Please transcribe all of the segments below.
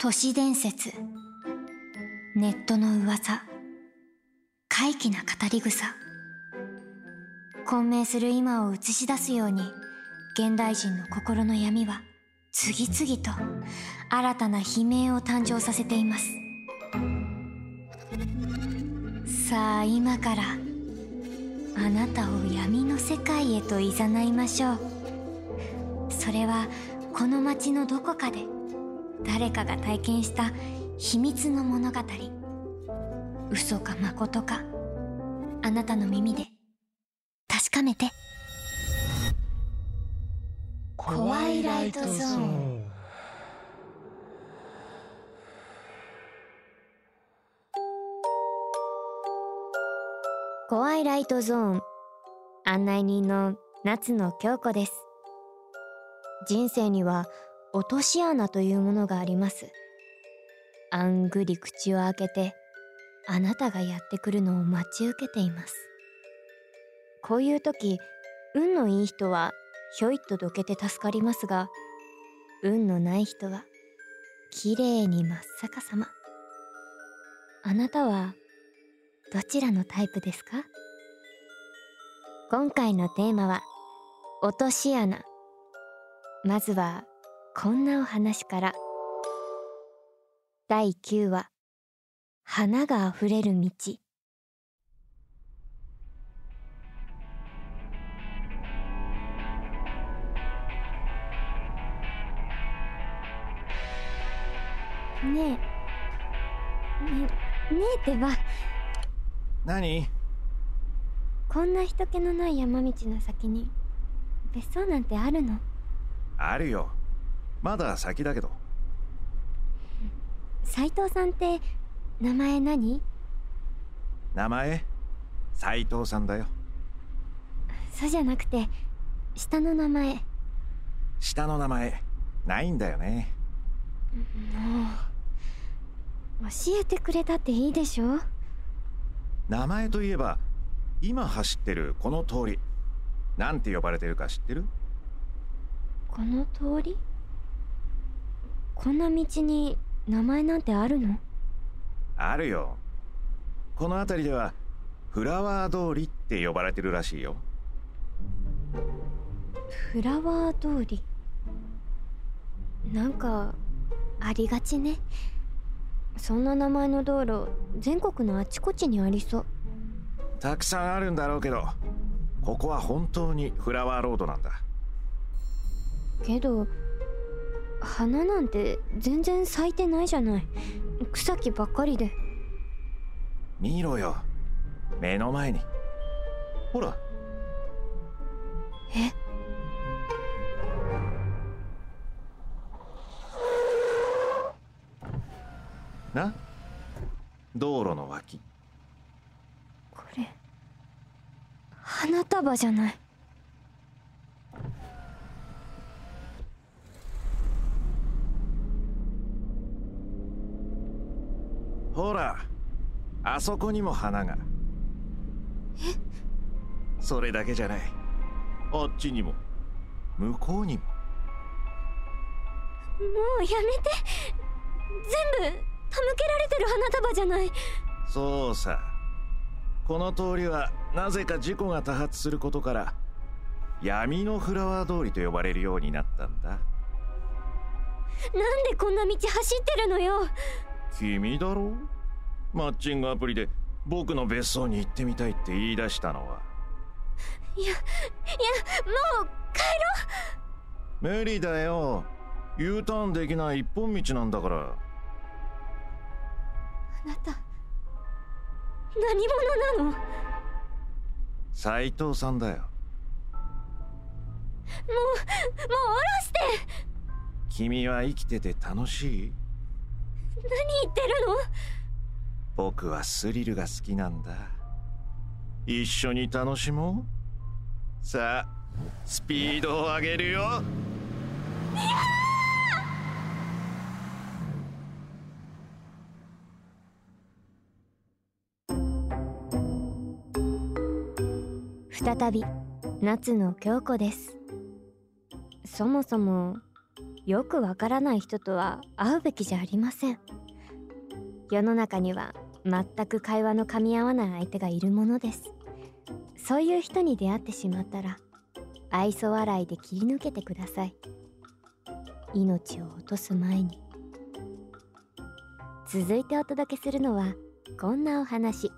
都市伝説。ネットの噂。怪奇な語り草。混迷する今を映し出すように現代人の心の闇は次々と新たな悲鳴を誕生させています。さあ今からあなたを闇の世界へと誘いましょう。それはこの街のどこかで誰かが体験した秘密の物語。嘘か誠か。あなたの耳で。確かめて。怖いライトゾーン。怖いライトゾーン。案内人の夏野京子です。人生には落とし穴というものがあります。あんぐり口を開けてあなたがやってくるのを待ち受けています。こういう時運のいい人はひょいっとどけて助かりますが運のない人はきれいに真っ逆さま。あなたはどちらのタイプですか？今回のテーマは落とし穴。まずはこんなお話から。第9話。花があふれる道。ねえ。ねねえってば。何？こんな人気のない山道の先に別荘なんてあるの？あるよまだ先だけど。斉藤さんって名前何？名前？斉藤さんだよ。そうじゃなくて下の名前。下の名前。ないんだよね。もう教えてくれたっていいでしょ？名前といえば今走ってるこの通り。なんて呼ばれてるか知ってる？この通り？こんな道に名前なんてあるの？あるよ。この辺りではフラワー通りって呼ばれてるらしいよ。フラワー通り？なんかありがちね。そんな名前の道路全国のあちこちにありそう。たくさんあるんだろうけどここは本当にフラワーロードなんだ。けど花なんて全然咲いてないじゃない。草木ばっかりで。見ろよ。目の前に。ほら。え？な？道路の脇。これ花束じゃないほらあそこにも花が。それだけじゃない。あっちにも。向こうにも。もうやめて。全部手向けられてる花束じゃない。そうさ。この通りはなぜか事故が多発することから闇のフラワー通りと呼ばれるようになったんだ。なんでこんな道走ってるのよ君だろマッチングアプリで僕の別荘に行ってみたいって言い出したのは。いやいやもう帰ろ無理だよ。U ターンできない一本道なんだから。うあなた何者なの？も斉藤さんだよ。うもう下ろして！君は生きてて楽しい？何言ってるの？僕はスリルが好きなんだ。一緒に楽しもう。さあスピードを上げるよ。再び夏野京子です。そもそもよくわからない人とは会うべきじゃありません。世の中には全く会話の噛み合わない相手がいるものです。そういう人に出会ってしまったら愛想笑いで切り抜けてください。命を落とす前に。続いてお届けするのはこんなお話。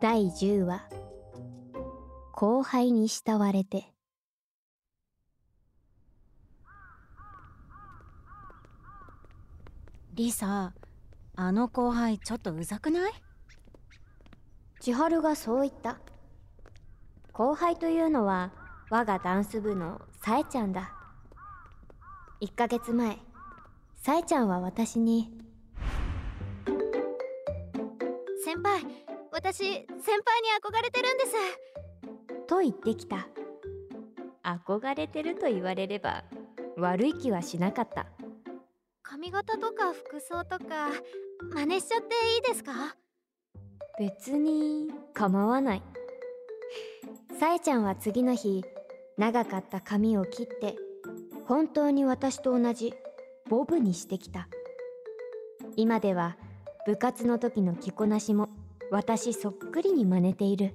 第10話。後輩に慕われて。リサあの後輩ちょっとうざくない？千春がそう言った。後輩というのは我がダンス部のさえちゃんだ。1ヶ月前さえちゃんは私に。先輩私先輩に憧れてるんです。と言ってきた。憧れてると言われれば悪い気はしなかった髪型とか服装とか真似しちゃっていいですか？別に構わない。さえちゃんは次の日長かった髪を切って本当に私と同じボブにしてきた。今では部活の時の着こなしも私そっくりに真似ている。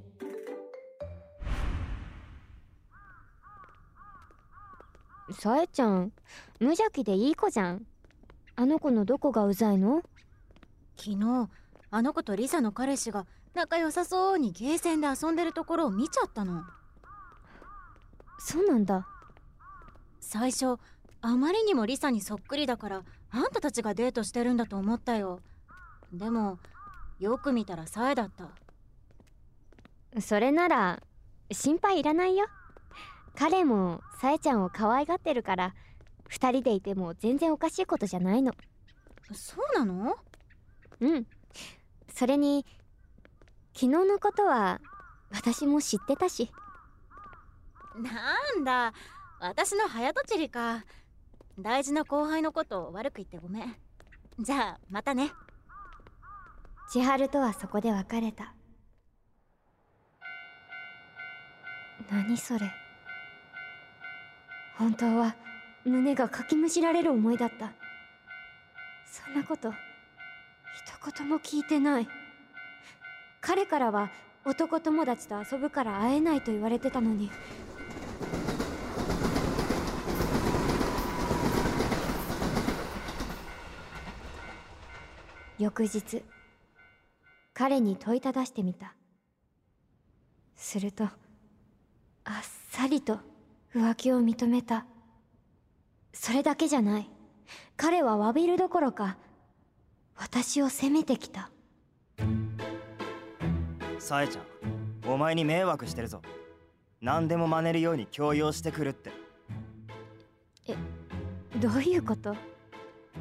さえちゃん無邪気でいい子じゃん。あの子のどこがうざいの？昨日あの子とリサの彼氏が仲良さそうにゲーセンで遊んでるところを見ちゃったの。そうなんだ。最初あまりにもリサにそっくりだからあんたたちがデートしてるんだと思ったよ。でもよく見たらサエだった。それなら心配いらないよ。彼もさえちゃんを可愛がってるから2人でいても全然おかしいことじゃないの。そうなの？うん。それに昨日のことは私も知ってたし。なんだ。私の早とちりか。大事な後輩のことを悪く言ってごめん。じゃあまたね。千春とはそこで別れた。何それ。本当は胸がかきむしられる思いだった。そんなこと一言も聞いてない。彼からは男友達と遊ぶから会えないと言われてたのに。翌日彼に問いただしてみた。するとあっさりと浮気を認めた。それだけじゃない。彼は詫びるどころか私を責めてきた。さえちゃんお前に迷惑してるぞ。何でも真似るように強要してくるって。どういうこと？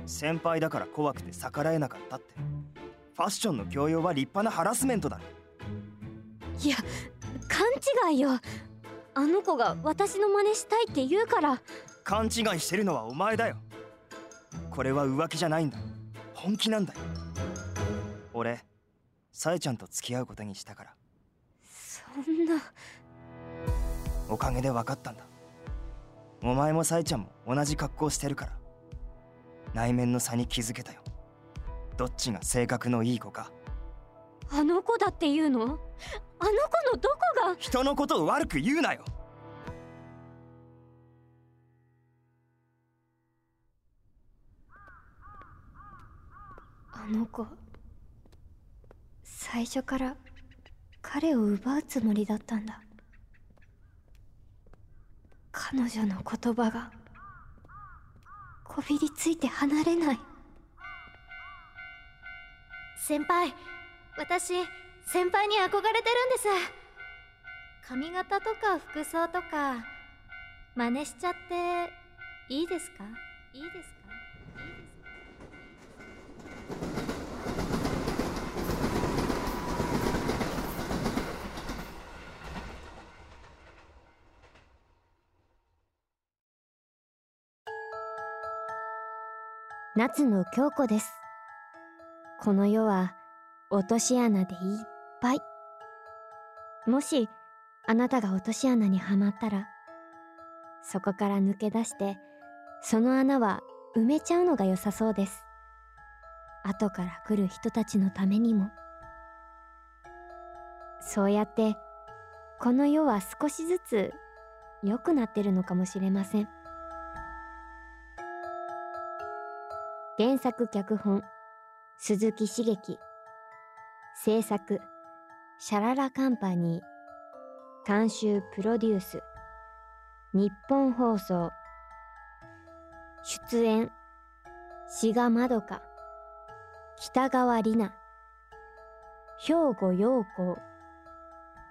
先輩だから怖くて逆らえなかったって。ファッションの強要は立派なハラスメントだ。ろいや勘違いよ。あの子が私の真似したいって言うから勘違いしてるのはお前だよ。これは浮気じゃないんだ。本気なんだよ。俺さえちゃんと付き合うことにしたから。そんな。おかげで分かったんだ。お前もさえちゃんも同じ格好してるから。内面の差に気づけたよ。どっちが性格のいい子か。あの子だって言うの？あの子のどこが？人のことを悪く言うなよの子最初から彼を奪うつもりだったんだ。彼女の言葉がこびりついて離れない。先輩私先輩に憧れてるんです。髪型とか服装とか真似しちゃっていいですか？いいですか？夏野京子です。この世は落とし穴でいっぱい。もしあなたが落とし穴にはまったらそこから抜け出してその穴は埋めちゃうのが良さそうです。後から来る人たちのためにも。そうやってこの世は少しずつ良くなってるのかもしれません。原作脚本鈴木茂樹。制作シャララカンパニー。監修プロデュース日本放送。出演志賀まどか。北川里奈。兵庫陽子。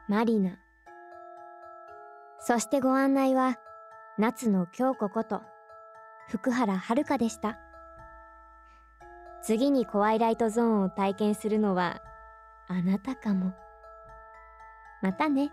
マリナそしてご案内は夏野京子こと福原遥でした。次にコワイライトゾーンを体験するのはあなたかもまたね。